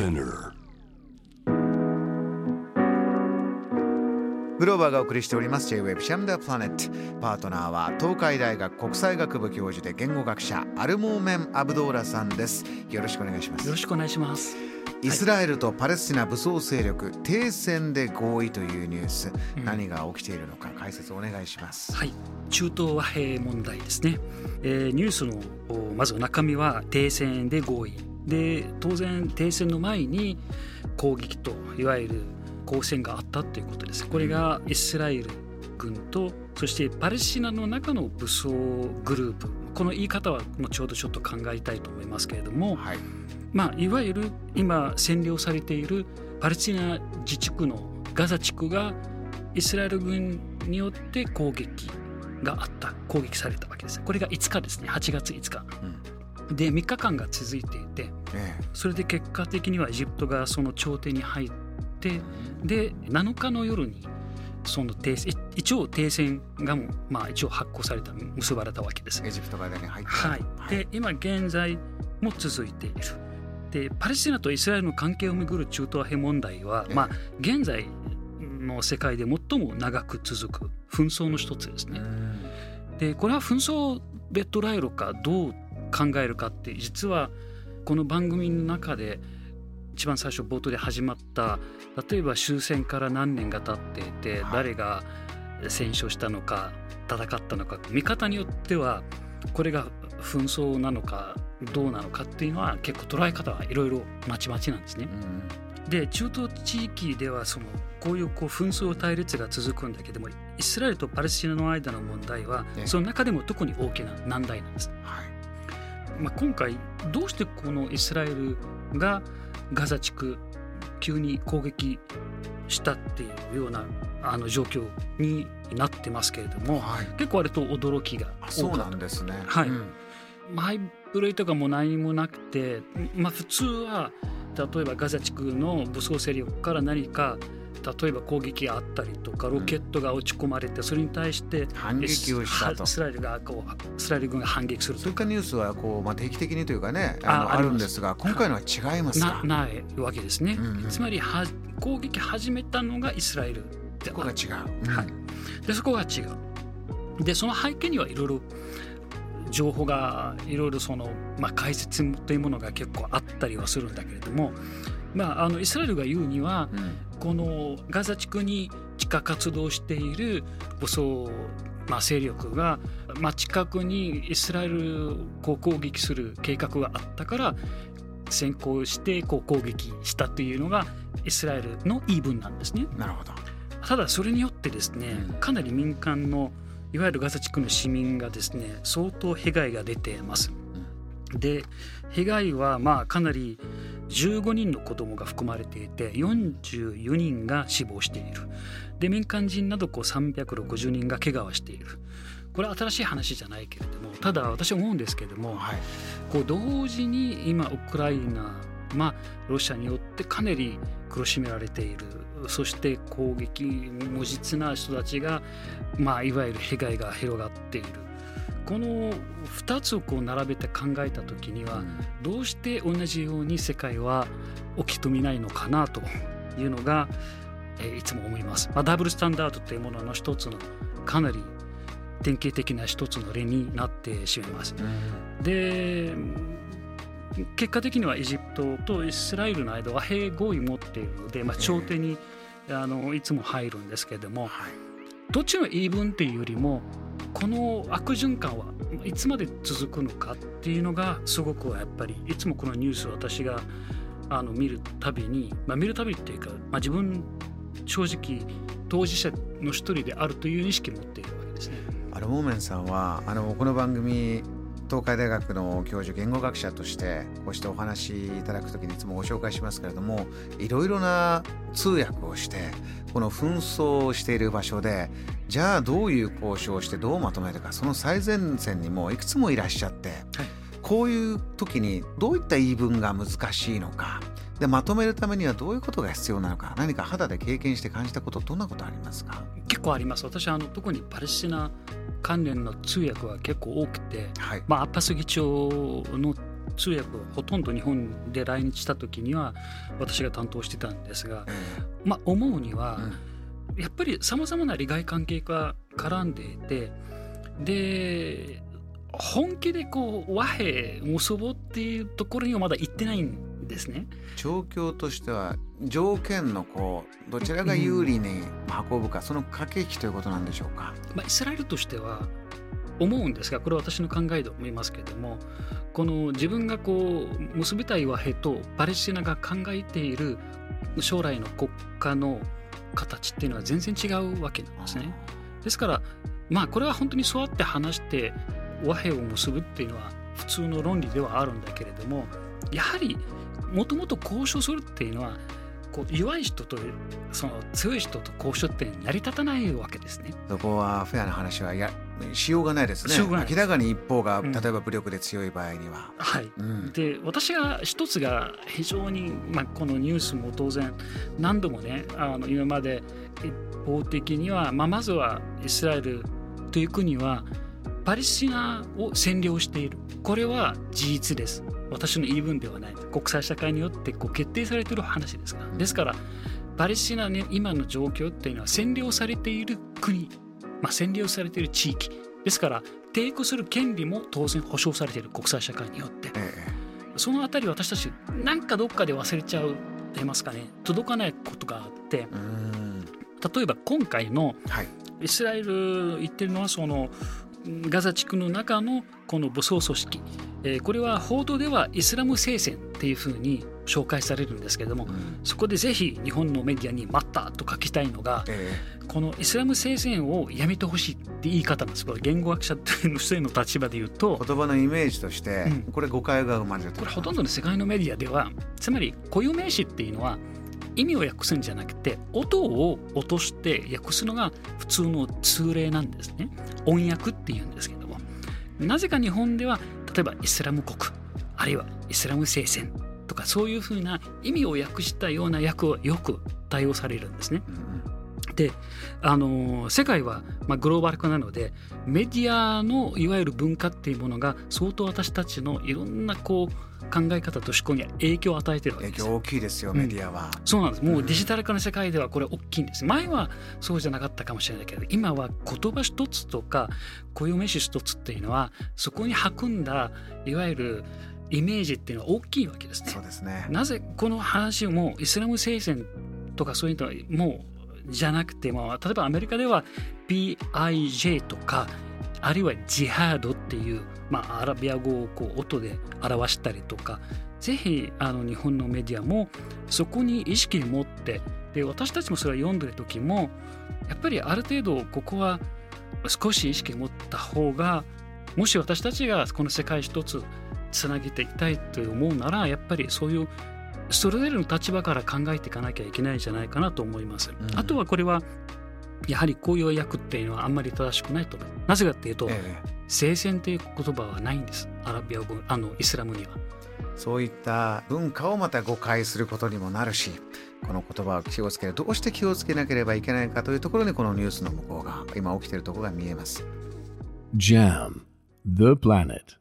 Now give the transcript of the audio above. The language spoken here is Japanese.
Spinner. グローバーがお送りしております。J-Web シャムダープラネットパートナーは東海大学国際学部教授で言語学者アルモーメン・アブドーラさんです。よろしくお願いします。よろしくお願いします。イスラエルとパレスチナ武装勢力停戦で合意というニュース、うん。何が起きているのか解説お願いします。はい、中東和平問題ですね。えーニュースのおまず中身は停戦で合意で当然停戦の前に攻撃といわゆる交戦があったということです。これがイスラエル軍とそしてパレスチナの中の武装グループ。この言い方は後ほどちょっと考えたいと思いますけれども、はい。まあ、いわゆる今占領されているパレスチナ自治区のガザ地区がイスラエル軍によって攻撃があった攻撃されたわけです。これが5日ですね。8月5日で3日間が続いていてえそれで結果的にはエジプトがその頂点に入ってで7日の夜にその停戦い一応停戦がもう、まあ、一応発行された結ばれたわけです。えエジプト側に入ってはい、で今現在も続いている。でパレスチナとイスラエルの関係をめぐる中東和平問題は、ええ。まあ、現在の世界で最も長く続く紛争の一つですね。うん。でこれは紛争で捉えるかどう考えるかって実はこの番組の中で一番最初冒頭で始まった例えば終戦から何年が経っていて、はい誰が戦勝したのか戦ったのか見方によってはこれが紛争なのかどうなのかっていうのは結構捉え方はいろいろまちまちなんですね。うんで中東地域ではそのこういうこう紛争対立が続くんだけどもイスラエルとパレスチナの間の問題はねその中でも特に大きな難題なんです。はいまあ、今回どうしてこのイスラエルがガザ地区急に攻撃したっていうようなあの状況になってますけれどもはい。結構割と驚きがあそうなんですね。はい。うイブレイとかも何もなくて、まあ、普通は例えばガザ地区の武装勢力から何か例えば攻撃があったりとかロケットが落ち込まれてそれに対して反撃をしたと。イスラエルがこうイスラエル軍が反撃すると。そういったニュースはこう、まあ、定期的にというかねあのあるんですが今回のは違いますなか？ないわけですね。うんうんつまりは攻撃始めたのがイスラエルでここが違う、はい。でそこが違う。でその背景にはいろいろ情報がいろいろその、まあ、解説というものが結構あったりはするんだけれども、まあ、あのイスラエルが言うにはうんうんこのガザ地区に地下活動している武装、まあ、勢力が、まあ、近くにイスラエルを攻撃する計画があったから先行してこう攻撃したというのがイスラエルの言い分なんですね。なるほどただそれによってですねうんかなり民間のいわゆるガザ地区の市民がですね相当被害が出ています。で被害はまあかなり15人の子供が含まれていて44人が死亡している。で民間人などこう360人が怪我をしている。これは新しい話じゃないけれどもただ私は思うんですけれどもはい。こう同時に今ウクライナ、まあ、ロシアによってかなり苦しめられている。そして攻撃無実な人たちが、まあ、いわゆる被害が広がっているこの2つをこう並べて考えた時にはどうして同じように世界は起き止めないのかなというのが、えーいつも思います、まあ、ダブルスタンダードというものの一つのかなり典型的な一つの例になってしまいます。うん。で結果的にはエジプトとイスラエルの間は平合意を持っているので、まあ、調停に、あのいつも入るんですけれどもはい。どっちの言い分っていうよりもこの悪循環はいつまで続くのかっていうのがすごくやっぱりいつもこのニュースを私があの見るたびに、まあ、見るたびっていうか、まあ、自分正直当事者の一人であるという意識を持っているわけですね。あのモーメンさんはあのこの番組東海大学の教授言語学者としてこうしてお話しいただくときにいつもご紹介しますけれどもいろいろな通訳をしてこの紛争をしている場所でじゃあどういう交渉をしてどうまとめるかその最前線にもいくつもいらっしゃって、こういう時にどういった言い分が難しいのかでまとめるためにはどういうことが必要なのか何か肌で経験して感じたことどんなことありますか？結構あります。私はあの特にパレスチナ関連の通訳は結構多くて、はい、まあ、アッパス議長の通訳をほとんど日本で来日した時には私が担当してたんですが、まあ、思うには、やっぱりさまざまな利害関係が絡んでいてで本気でこう和平結ぼうっていうところにはまだ行ってないんですね。状況としては条件のこうどちらが有利に運ぶか、うん、その駆け引きということなんでしょうか？まあ、イスラエルとしては思うんですがこれは私の考えで思いますけれどもこの自分がこう結びたい和平とパレスチナが考えている将来の国家の形っていうのは全然違うわけなんですね。ですからまあこれは本当にそうやって話して和平を結ぶっていうのは普通の論理ではあるんだけれどもやはりもともと交渉するっていうのはこう弱い人とその強い人と交渉って成り立たないわけですね。そこはフェアな話はやしようがないですね。明らかに一方が、例えば武力で強い場合には。はい、うん、で私が一つが非常に、まあ、このニュースも当然何度もねあの今まで一方的には、まあ、まずはイスラエルという国はパレスチナを占領している。これは事実です私の言い分ではない。国際社会によってこう決定されている話ですから。ですからパレスチナの今の状況っていうのは占領されている国、まあ、占領されている地域。ですから抵抗する権利も当然保障されている国際社会によって、そのあたり私たちなんかどっかで忘れちゃうと言いますかね。届かないことがあって。例えば今回のイスラエル言ってるのはそのガザ地区の中のこの武装組織、えー、これは報道ではイスラム聖戦っていうふうに紹介されるんですけれども、うん、そこでぜひ日本のメディアに「待った!」と書きたいのが、えー、このイスラム聖戦をやめてほしいって言い方なんです。これ言語学者の人の立場で言うと言葉のイメージとして、うん、これ誤解が生まれるこれほとんどの世界のメディアではつまり固有名詞っていうのは意味を訳すんじゃなくて音を落として訳すのが普通の通例なんですね。音訳っていうんですけども。なぜか日本では例えばイスラム国あるいはイスラム聖戦とかそういうふうな意味を訳したような訳をよく対応されるんですね。であの世界は、まあ、グローバル化なのでメディアのいわゆる文化っていうものが相当私たちのいろんなこう考え方と思考に影響を与えてるわけです。影響大きいですよ、メディアは。そうなんです。もうデジタル化の世界ではこれ大きいんです。前はそうじゃなかったかもしれないけど今は言葉一つとか固有名詞一つっていうのはそこに運んだいわゆるイメージっていうのは大きいわけですね。そうですね。なぜこの話もイスラム聖戦とかそういうのはもうじゃなくても例えばアメリカでは PIJ とかあるいはジハードっていう、まあ、アラビア語をこう音で表したりとかぜひあの日本のメディアもそこに意識を持ってで私たちもそれを読んでる時もやっぱりある程度ここは少し意識を持った方がもし私たちがこの世界一つつなげていきたいと思うならやっぱりそういうそれぞれの立場から考えていかなきゃいけないんじゃないかなと思います。うん、あとはこれはやはりこういう訳っていうのはあんまり正しくないと。思うなぜかっていうと、ええ、聖戦という言葉はないんです。アラビア語あのイスラムには。そういった文化をまた誤解することにもなるしこの言葉を気をつける。どうして気をつけなければいけないかというところにこのニュースの向こうが今起きているところが見えます。JAM The Planet